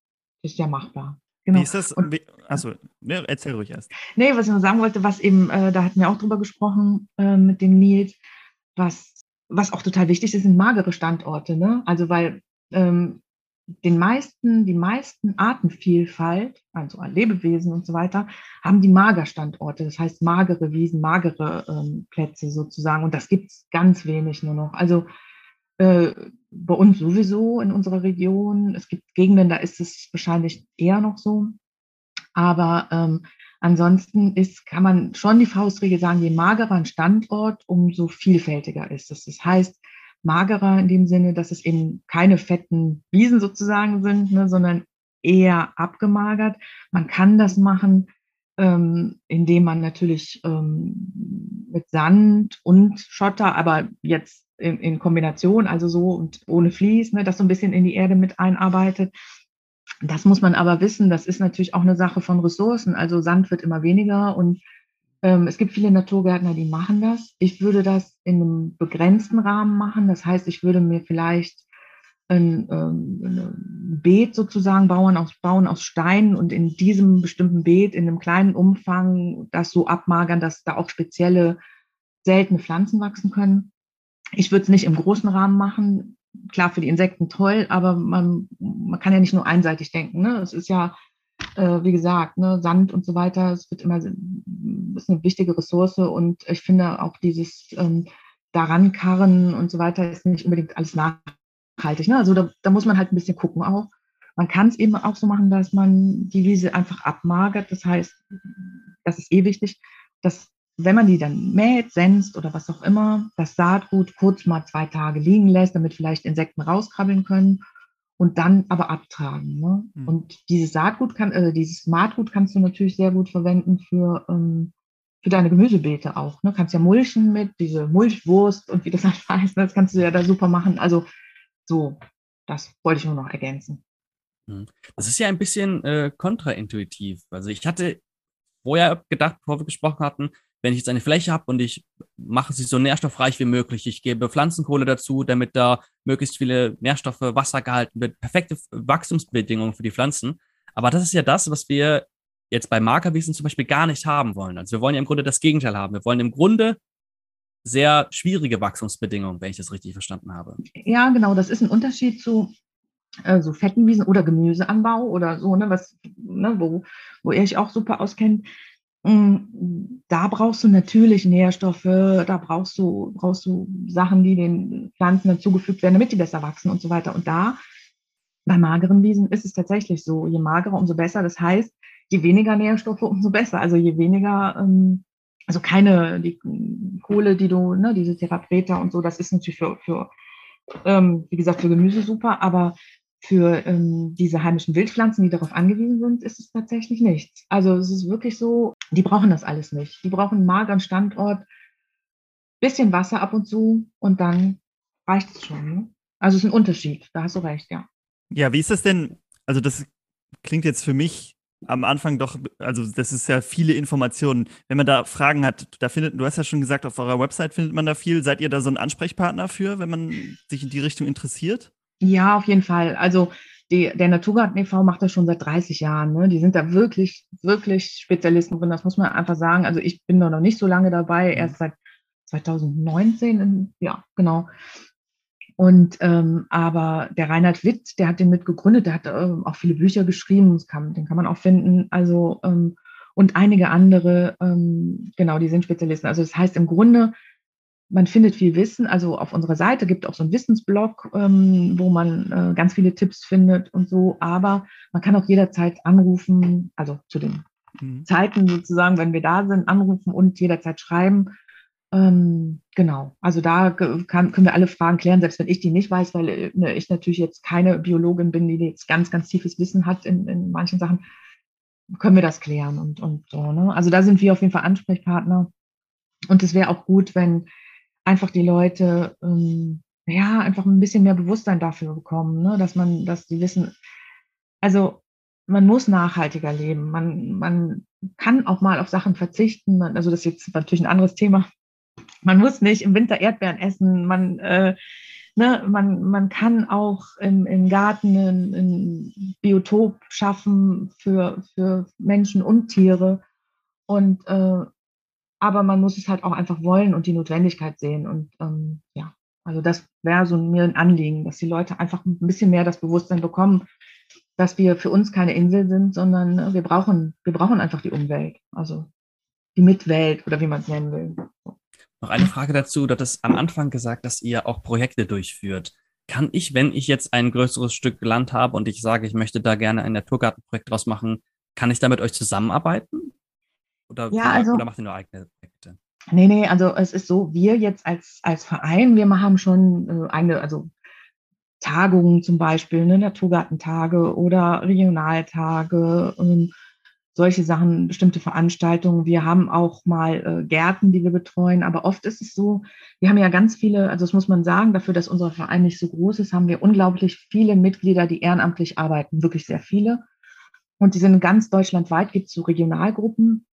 ist ja machbar. Genau. Wie ist das? Und, also, ne, erzähl ruhig erst. Nee, was ich noch sagen wollte, was eben, äh, da hatten wir auch drüber gesprochen äh, mit dem Nils, was, was auch total wichtig ist, sind magere Standorte. Ne? Also, weil ähm, den meisten, die meisten Artenvielfalt, also Lebewesen und so weiter, haben die Magerstandorte, das heißt magere Wiesen, magere ähm, Plätze sozusagen. Und das gibt es ganz wenig nur noch. Also äh, bei uns sowieso in unserer Region. Es gibt Gegenden, da ist es wahrscheinlich eher noch so. Aber ähm, ansonsten ist, kann man schon die Faustregel sagen, je magerer ein Standort, umso vielfältiger ist es. Das heißt, magerer in dem Sinne, dass es eben keine fetten Wiesen sozusagen sind, ne, sondern eher abgemagert. Man kann das machen, ähm, indem man natürlich ähm, mit Sand und Schotter, aber jetzt in, in, Kombination, also so und ohne Vlies, ne, das so ein bisschen in die Erde mit einarbeitet. Das muss man aber wissen, das ist natürlich auch eine Sache von Ressourcen. Also Sand wird immer weniger und es gibt viele Naturgärtner, die machen das. Ich würde das in einem begrenzten Rahmen machen. Das heißt, ich würde mir vielleicht ein, ähm, ein Beet sozusagen bauen aus, bauen aus Steinen und in diesem bestimmten Beet in einem kleinen Umfang das so abmagern, dass da auch spezielle seltene Pflanzen wachsen können. Ich würde es nicht im großen Rahmen machen. Klar, für die Insekten toll, aber man, man kann ja nicht nur einseitig denken. Ne? Es ist ja äh, wie gesagt, ne, Sand und so weiter, es wird immer, ist eine wichtige Ressource und ich finde auch dieses ähm, daran karren und so weiter ist nicht unbedingt alles nachhaltig. Ne? Also da, da muss man halt ein bisschen gucken auch. Man kann es eben auch so machen, dass man die Wiese einfach abmagert. Das heißt, das ist eh wichtig, dass wenn man die dann mäht, senzt oder was auch immer, das Saatgut kurz mal zwei Tage liegen lässt, damit vielleicht Insekten rauskrabbeln können und dann aber abtragen. Ne? Mhm. Und dieses Saatgut kann, also dieses Maatgut kannst du natürlich sehr gut verwenden für, ähm, für deine Gemüsebeete auch. Ne? Kannst ja mulchen mit, diese Mulchwurst und wie das [laughs] halt heißt, das kannst du ja da super machen. Also so, das wollte ich nur noch ergänzen. Hm. Das ist ja ein bisschen äh, kontraintuitiv. Also ich hatte vorher gedacht, bevor wir gesprochen hatten, wenn ich jetzt eine Fläche habe und ich mache sie so nährstoffreich wie möglich, ich gebe Pflanzenkohle dazu, damit da möglichst viele Nährstoffe, Wasser gehalten wird, perfekte Wachstumsbedingungen für die Pflanzen. Aber das ist ja das, was wir jetzt bei Markerwiesen zum Beispiel gar nicht haben wollen. Also wir wollen ja im Grunde das Gegenteil haben. Wir wollen im Grunde sehr schwierige Wachstumsbedingungen, wenn ich das richtig verstanden habe. Ja, genau. Das ist ein Unterschied zu äh, so Fettenwiesen oder Gemüseanbau oder so, ne, was, ne, wo, wo ihr euch auch super auskennt. Mm, da brauchst du natürlich Nährstoffe, da brauchst du, brauchst du Sachen, die den Pflanzen dazugefügt werden, damit die besser wachsen und so weiter. Und da, bei mageren Wiesen, ist es tatsächlich so, je magerer, umso besser. Das heißt, je weniger Nährstoffe, umso besser. Also je weniger, ähm, also keine, die Kohle, die du, ne, diese Therapreta und so, das ist natürlich für, für ähm, wie gesagt, für Gemüse super, aber für ähm, diese heimischen Wildpflanzen, die darauf angewiesen sind, ist es tatsächlich nichts. Also es ist wirklich so, die brauchen das alles nicht. Die brauchen einen mageren Standort, bisschen Wasser ab und zu und dann reicht es schon. Ne? Also es ist ein Unterschied, da hast du recht, ja. Ja, wie ist das denn? Also das klingt jetzt für mich am Anfang doch, also das ist ja viele Informationen. Wenn man da Fragen hat, da findet, du hast ja schon gesagt, auf eurer Website findet man da viel. Seid ihr da so ein Ansprechpartner für, wenn man sich in die Richtung interessiert? Ja, auf jeden Fall. Also die, der Naturgarten e.V. macht das schon seit 30 Jahren. Ne? Die sind da wirklich, wirklich Spezialisten drin. Das muss man einfach sagen. Also ich bin da noch nicht so lange dabei, mhm. erst seit 2019. In, ja, genau. Und ähm, aber der Reinhard Witt, der hat den mitgegründet, der hat äh, auch viele Bücher geschrieben, kann, den kann man auch finden. Also ähm, und einige andere, ähm, genau, die sind Spezialisten. Also das heißt im Grunde, man findet viel Wissen. Also auf unserer Seite gibt es auch so einen Wissensblog, ähm, wo man äh, ganz viele Tipps findet und so. Aber man kann auch jederzeit anrufen, also zu den mhm. Zeiten sozusagen, wenn wir da sind, anrufen und jederzeit schreiben. Ähm, genau. Also da kann, können wir alle Fragen klären, selbst wenn ich die nicht weiß, weil ne, ich natürlich jetzt keine Biologin bin, die jetzt ganz, ganz tiefes Wissen hat in, in manchen Sachen, können wir das klären und, und so. Ne? Also da sind wir auf jeden Fall Ansprechpartner. Und es wäre auch gut, wenn einfach die Leute ähm, ja einfach ein bisschen mehr Bewusstsein dafür bekommen, ne? dass man, dass die wissen, also man muss nachhaltiger leben. Man, man kann auch mal auf Sachen verzichten. Man, also das ist jetzt natürlich ein anderes Thema. Man muss nicht im Winter Erdbeeren essen. Man, äh, ne, man, man kann auch im, im Garten ein, ein Biotop schaffen für, für Menschen und Tiere. Und äh, aber man muss es halt auch einfach wollen und die Notwendigkeit sehen. Und ähm, ja, also das wäre so mir ein Anliegen, dass die Leute einfach ein bisschen mehr das Bewusstsein bekommen, dass wir für uns keine Insel sind, sondern ne, wir brauchen, wir brauchen einfach die Umwelt, also die Mitwelt oder wie man es nennen will. Noch eine Frage dazu. Du hattest am Anfang gesagt, dass ihr auch Projekte durchführt. Kann ich, wenn ich jetzt ein größeres Stück Land habe und ich sage, ich möchte da gerne ein Naturgartenprojekt draus machen, kann ich da mit euch zusammenarbeiten? Oder, ja, also, oder macht ihr nur eigene Projekte? Nee, nee, also es ist so, wir jetzt als, als Verein, wir haben schon äh, eine, also Tagungen zum Beispiel, ne, Naturgartentage oder Regionaltage, ähm, solche Sachen, bestimmte Veranstaltungen. Wir haben auch mal äh, Gärten, die wir betreuen, aber oft ist es so, wir haben ja ganz viele, also das muss man sagen, dafür, dass unser Verein nicht so groß ist, haben wir unglaublich viele Mitglieder, die ehrenamtlich arbeiten, wirklich sehr viele. Und die sind ganz deutschlandweit, gibt es so Regionalgruppen,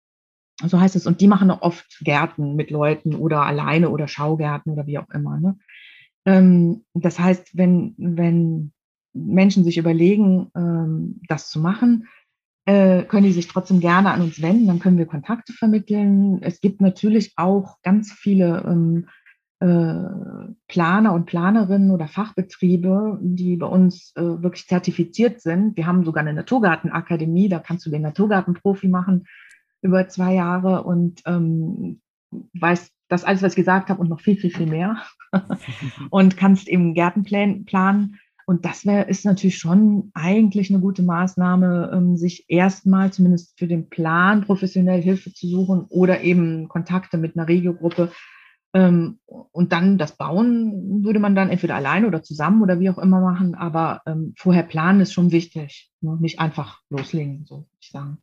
so heißt es. Und die machen oft Gärten mit Leuten oder alleine oder Schaugärten oder wie auch immer. Ne? Ähm, das heißt, wenn, wenn Menschen sich überlegen, ähm, das zu machen, äh, können die sich trotzdem gerne an uns wenden, dann können wir Kontakte vermitteln. Es gibt natürlich auch ganz viele ähm, äh, Planer und Planerinnen oder Fachbetriebe, die bei uns äh, wirklich zertifiziert sind. Wir haben sogar eine Naturgartenakademie, da kannst du den Naturgartenprofi machen über zwei Jahre und ähm, weiß das alles, was ich gesagt habe und noch viel, viel, viel mehr. [laughs] und kannst eben Gärten planen. Und das wäre, ist natürlich schon eigentlich eine gute Maßnahme, ähm, sich erstmal zumindest für den Plan professionell Hilfe zu suchen oder eben Kontakte mit einer Regiogruppe. Ähm, und dann das Bauen würde man dann entweder alleine oder zusammen oder wie auch immer machen. Aber ähm, vorher planen ist schon wichtig. Ne? Nicht einfach loslegen, so würde ich sagen.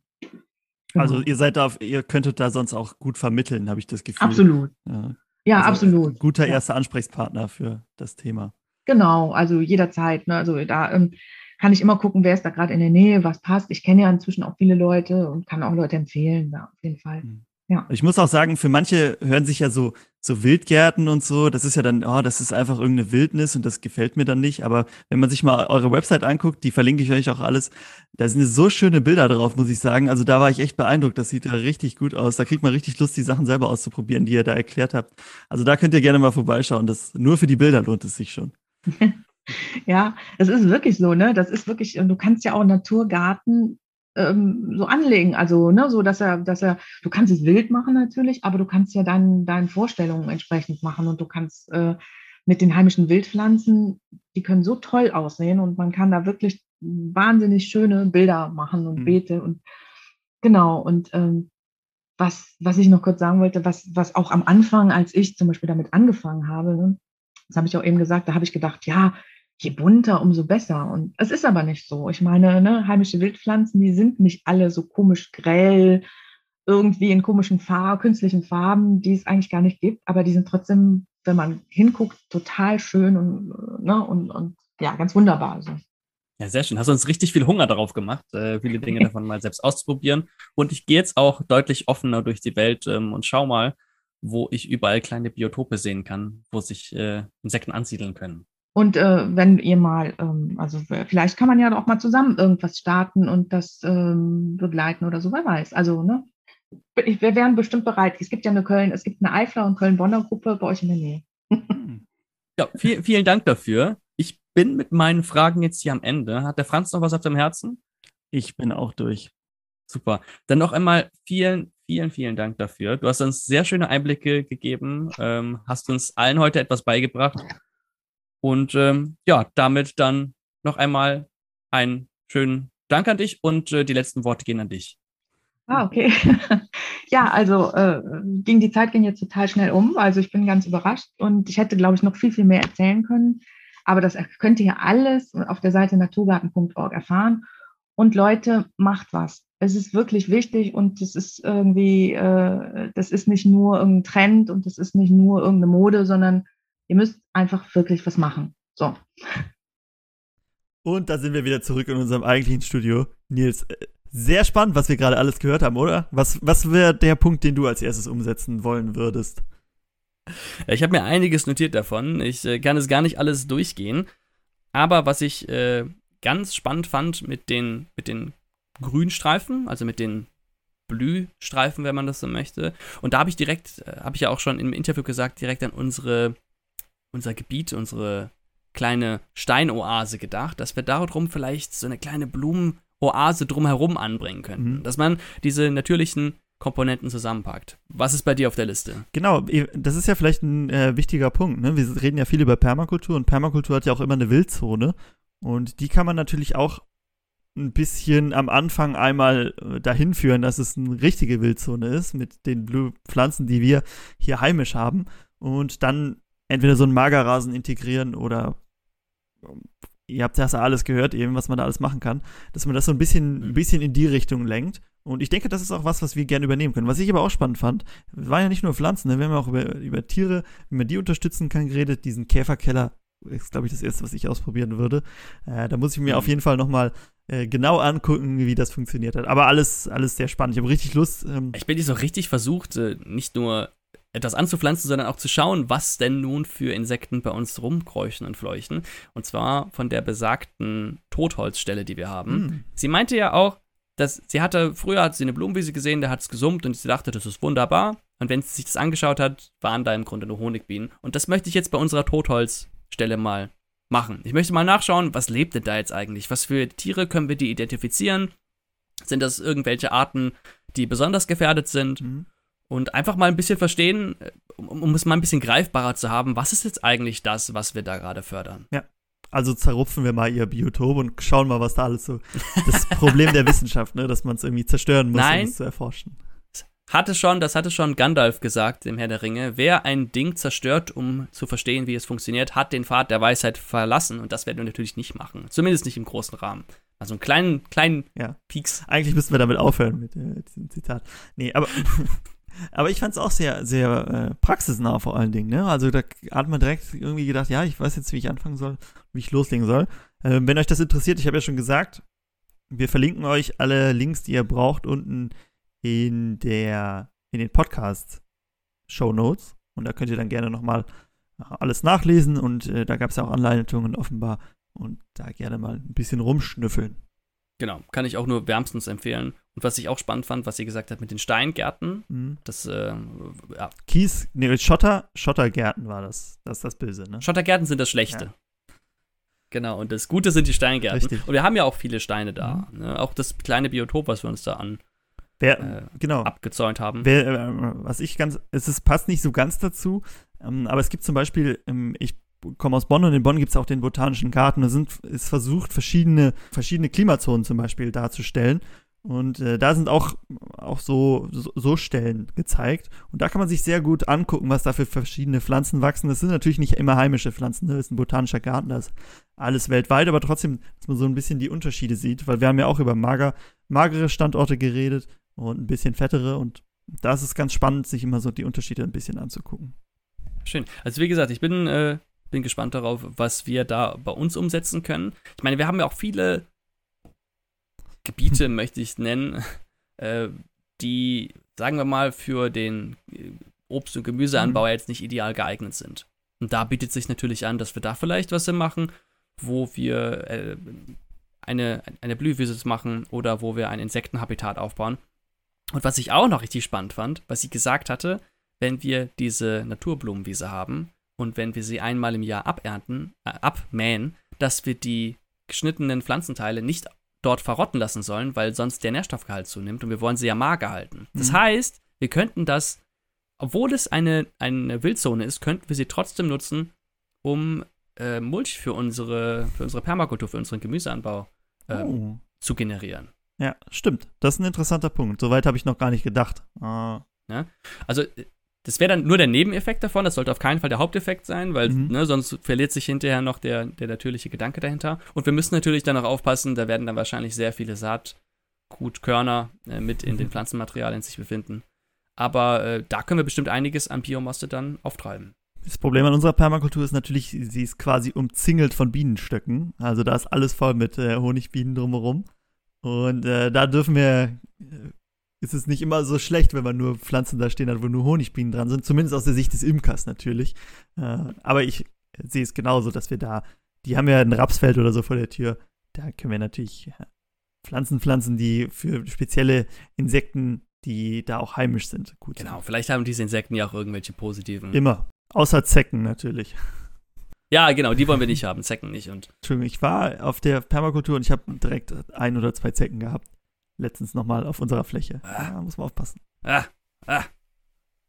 Also ihr seid da, ihr könntet da sonst auch gut vermitteln, habe ich das Gefühl. Absolut. Ja, ja also absolut. Guter erster Ansprechpartner für das Thema. Genau, also jederzeit. Ne? Also da ähm, kann ich immer gucken, wer ist da gerade in der Nähe, was passt. Ich kenne ja inzwischen auch viele Leute und kann auch Leute empfehlen, da auf jeden Fall. Hm. Ja. Ich muss auch sagen, für manche hören sich ja so, so Wildgärten und so, das ist ja dann, oh, das ist einfach irgendeine Wildnis und das gefällt mir dann nicht. Aber wenn man sich mal eure Website anguckt, die verlinke ich euch auch alles, da sind so schöne Bilder drauf, muss ich sagen. Also da war ich echt beeindruckt. Das sieht ja richtig gut aus. Da kriegt man richtig Lust, die Sachen selber auszuprobieren, die ihr da erklärt habt. Also da könnt ihr gerne mal vorbeischauen. Das, nur für die Bilder lohnt es sich schon. [laughs] ja, das ist wirklich so, ne? Das ist wirklich, du kannst ja auch Naturgarten ähm, so anlegen. Also, ne, so dass er, dass er, du kannst es wild machen natürlich, aber du kannst ja dann deinen Vorstellungen entsprechend machen und du kannst äh, mit den heimischen Wildpflanzen, die können so toll aussehen und man kann da wirklich wahnsinnig schöne Bilder machen und mhm. Beete und genau und ähm, was, was ich noch kurz sagen wollte, was, was auch am Anfang, als ich zum Beispiel damit angefangen habe, ne, das habe ich auch eben gesagt, da habe ich gedacht, ja, je bunter, umso besser. Und es ist aber nicht so. Ich meine, ne, heimische Wildpflanzen, die sind nicht alle so komisch grell, irgendwie in komischen Farben, künstlichen Farben, die es eigentlich gar nicht gibt, aber die sind trotzdem, wenn man hinguckt, total schön und, ne, und, und ja, ganz wunderbar. Also. Ja, sehr schön. Hast uns richtig viel Hunger darauf gemacht, äh, viele Dinge davon mal selbst auszuprobieren. Und ich gehe jetzt auch deutlich offener durch die Welt ähm, und schau mal, wo ich überall kleine Biotope sehen kann, wo sich äh, Insekten ansiedeln können. Und äh, wenn ihr mal, ähm, also vielleicht kann man ja auch mal zusammen irgendwas starten und das ähm, begleiten oder so, wer weiß. Also, ne? Wir wären bestimmt bereit. Es gibt ja eine Köln, es gibt eine Eifler und Köln-Bonner Gruppe bei euch in der Nähe. ja, viel, vielen Dank dafür. Ich bin mit meinen Fragen jetzt hier am Ende. Hat der Franz noch was auf dem Herzen? Ich bin auch durch. Super. Dann noch einmal vielen, vielen, vielen Dank dafür. Du hast uns sehr schöne Einblicke gegeben, ähm, hast uns allen heute etwas beigebracht. Und ähm, ja, damit dann noch einmal einen schönen Dank an dich und äh, die letzten Worte gehen an dich. Ah, okay. [laughs] ja, also äh, ging die Zeit ging jetzt total schnell um. Also ich bin ganz überrascht und ich hätte, glaube ich, noch viel, viel mehr erzählen können. Aber das könnt ihr alles auf der Seite naturgarten.org erfahren. Und Leute, macht was. Es ist wirklich wichtig und es ist irgendwie, äh, das ist nicht nur irgendein Trend und das ist nicht nur irgendeine Mode, sondern Ihr müsst einfach wirklich was machen. So. Und da sind wir wieder zurück in unserem eigentlichen Studio. Nils, äh, sehr spannend, was wir gerade alles gehört haben, oder? Was, was wäre der Punkt, den du als erstes umsetzen wollen würdest? Ich habe mir einiges notiert davon. Ich äh, kann es gar nicht alles durchgehen. Aber was ich äh, ganz spannend fand mit den, mit den Grünstreifen, also mit den Blühstreifen, wenn man das so möchte. Und da habe ich direkt, äh, habe ich ja auch schon im Interview gesagt, direkt an unsere unser Gebiet, unsere kleine Steinoase gedacht, dass wir darum vielleicht so eine kleine Blumenoase drumherum anbringen könnten. Mhm. Dass man diese natürlichen Komponenten zusammenpackt. Was ist bei dir auf der Liste? Genau, das ist ja vielleicht ein äh, wichtiger Punkt. Ne? Wir reden ja viel über Permakultur und Permakultur hat ja auch immer eine Wildzone. Und die kann man natürlich auch ein bisschen am Anfang einmal äh, dahin führen, dass es eine richtige Wildzone ist mit den Pflanzen, die wir hier heimisch haben. Und dann entweder so einen Magerrasen integrieren oder ihr habt ja alles gehört, eben, was man da alles machen kann, dass man das so ein bisschen, ein mhm. bisschen in die Richtung lenkt. Und ich denke, das ist auch was, was wir gerne übernehmen können. Was ich aber auch spannend fand, waren ja nicht nur Pflanzen, ne? wir haben ja auch über, über Tiere, wie man die unterstützen kann, geredet. Diesen Käferkeller ist, glaube ich, das erste, was ich ausprobieren würde. Äh, da muss ich mir mhm. auf jeden Fall nochmal äh, genau angucken, wie das funktioniert hat. Aber alles, alles sehr spannend. Ich habe richtig Lust. Ähm ich bin jetzt auch richtig versucht, äh, nicht nur etwas anzupflanzen, sondern auch zu schauen, was denn nun für Insekten bei uns rumkräuchen und fleuchen. Und zwar von der besagten Totholzstelle, die wir haben. Mhm. Sie meinte ja auch, dass sie hatte, früher hat sie eine Blumenwiese gesehen, da hat es gesummt und sie dachte, das ist wunderbar. Und wenn sie sich das angeschaut hat, waren da im Grunde nur Honigbienen. Und das möchte ich jetzt bei unserer Totholzstelle mal machen. Ich möchte mal nachschauen, was lebt denn da jetzt eigentlich? Was für Tiere können wir die identifizieren? Sind das irgendwelche Arten, die besonders gefährdet sind? Mhm und einfach mal ein bisschen verstehen, äh, um, um, es mal ein bisschen greifbarer zu haben, was ist jetzt eigentlich das, was wir da gerade fördern? Ja. Also zerrupfen wir mal ihr Biotop und schauen mal, was da alles so. Das Problem der Wissenschaft, ne, dass man es irgendwie zerstören muss, Nein. um es zu erforschen. Hatte schon, das hatte schon Gandalf gesagt im Herr der Ringe. Wer ein Ding zerstört, um zu verstehen, wie es funktioniert, hat den Pfad der Weisheit verlassen. Und das werden wir natürlich nicht machen. Zumindest nicht im großen Rahmen. Also einen kleinen, kleinen ja. Pieks. Eigentlich müssten wir damit aufhören mit äh, diesem Zitat. Nee, aber [laughs] Aber ich fand es auch sehr, sehr äh, praxisnah vor allen Dingen. Ne? Also da hat man direkt irgendwie gedacht, ja, ich weiß jetzt, wie ich anfangen soll, wie ich loslegen soll. Äh, wenn euch das interessiert, ich habe ja schon gesagt, wir verlinken euch alle Links, die ihr braucht, unten in der in den Podcast-Show Notes. Und da könnt ihr dann gerne nochmal alles nachlesen. Und äh, da gab es ja auch Anleitungen offenbar. Und da gerne mal ein bisschen rumschnüffeln. Genau, kann ich auch nur wärmstens empfehlen. Und was ich auch spannend fand, was sie gesagt hat mit den Steingärten, Mhm. das, äh, ja, Kies, nee, Schotter, Schottergärten war das. Das ist das Böse, ne? Schottergärten sind das Schlechte. Genau, und das Gute sind die Steingärten. Richtig. Und wir haben ja auch viele Steine da. Ne? Auch das kleine Biotop, was wir uns da an Wer, äh, genau. abgezäunt haben. Wer, äh, was ich ganz, es ist, passt nicht so ganz dazu, ähm, aber es gibt zum Beispiel, ähm, ich komme aus Bonn und in Bonn gibt es auch den Botanischen Garten. Da sind, ist versucht, verschiedene, verschiedene Klimazonen zum Beispiel darzustellen. Und äh, da sind auch, auch so, so, so Stellen gezeigt. Und da kann man sich sehr gut angucken, was da für verschiedene Pflanzen wachsen. Das sind natürlich nicht immer heimische Pflanzen, ne? das ist ein botanischer Garten, das ist alles weltweit, aber trotzdem, dass man so ein bisschen die Unterschiede sieht, weil wir haben ja auch über mager, magere Standorte geredet und ein bisschen fettere und da ist es ganz spannend, sich immer so die Unterschiede ein bisschen anzugucken. Schön. Also wie gesagt, ich bin, äh, bin gespannt darauf, was wir da bei uns umsetzen können. Ich meine, wir haben ja auch viele Gebiete, möchte ich nennen, [laughs] äh, die, sagen wir mal, für den äh, Obst- und Gemüseanbau jetzt nicht ideal geeignet sind. Und da bietet sich natürlich an, dass wir da vielleicht was machen, wo wir äh, eine, eine Blühwiese machen oder wo wir ein Insektenhabitat aufbauen. Und was ich auch noch richtig spannend fand, was sie gesagt hatte, wenn wir diese Naturblumenwiese haben und wenn wir sie einmal im Jahr abernten, äh, abmähen, dass wir die geschnittenen Pflanzenteile nicht dort verrotten lassen sollen, weil sonst der Nährstoffgehalt zunimmt und wir wollen sie ja mager halten. Das Mhm. heißt, wir könnten das, obwohl es eine, eine Wildzone ist, könnten wir sie trotzdem nutzen, um äh, Mulch für unsere, für unsere Permakultur, für unseren Gemüseanbau ähm, oh. zu generieren. Ja, stimmt. Das ist ein interessanter Punkt. Soweit habe ich noch gar nicht gedacht. Ah. Also, äh, das wäre dann nur der Nebeneffekt davon, das sollte auf keinen Fall der Haupteffekt sein, weil Mhm. ne, sonst verliert sich hinterher noch der, der natürliche Gedanke dahinter. Und wir müssen natürlich dann auch aufpassen, da werden dann wahrscheinlich sehr viele Saatgutkörner äh, mit in Mhm. den Pflanzenmaterialien sich befinden. Aber äh, da können wir bestimmt einiges an Biomasse dann auftreiben. Das Problem an unserer Permakultur ist natürlich, sie ist quasi umzingelt von Bienenstöcken. Also da ist alles voll mit äh, Honigbienen drumherum. Und äh, da dürfen wir, äh, ist es nicht immer so schlecht, wenn man nur Pflanzen da stehen hat, wo nur Honigbienen dran sind. Zumindest aus der Sicht des Imkers natürlich. Äh, aber ich sehe es genauso, dass wir da, die haben ja ein Rapsfeld oder so vor der Tür. Da können wir natürlich Pflanzen pflanzen, die für spezielle Insekten, die da auch heimisch sind, gut Genau, sind. vielleicht haben diese Insekten ja auch irgendwelche positiven. Immer. Außer Zecken natürlich. ja, genau, die wollen wir nicht haben, Zecken nicht. Und Entschuldigung, ich war auf der Permakultur und ich habe direkt ein oder zwei Zecken gehabt. Letztens nochmal auf unserer Fläche. Ah. Ja, muss man aufpassen. ah, ah.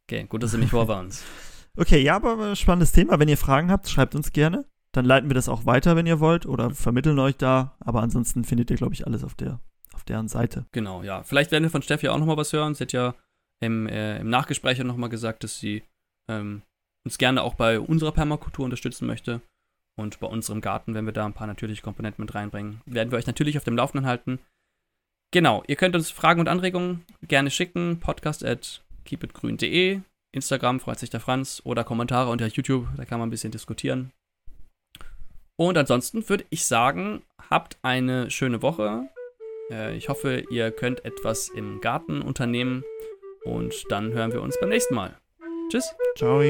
Okay, gut, dass du mich vorwarnst. [laughs] Okay, ja, aber spannendes Thema. Wenn ihr Fragen habt, schreibt uns gerne. Dann leiten wir das auch weiter, wenn ihr wollt, oder vermitteln euch da. Aber ansonsten findet ihr, glaube ich, alles auf der auf deren Seite. Genau, ja. Vielleicht werden wir von Steffi auch nochmal was hören. Sie hat ja im, äh, im Nachgespräch nochmal gesagt, dass sie ähm, uns gerne auch bei unserer Permakultur unterstützen möchte. Und bei unserem Garten, wenn wir da ein paar natürliche Komponenten mit reinbringen, werden wir euch natürlich auf dem Laufenden halten. Genau, ihr könnt uns Fragen und Anregungen gerne schicken. Podcast at keepitgrün.de. Instagram freut sich der Franz oder Kommentare unter YouTube, da kann man ein bisschen diskutieren. Und ansonsten würde ich sagen, habt eine schöne Woche. Äh, ich hoffe, ihr könnt etwas im Garten unternehmen. Und dann hören wir uns beim nächsten Mal. Tschüss. Ciao.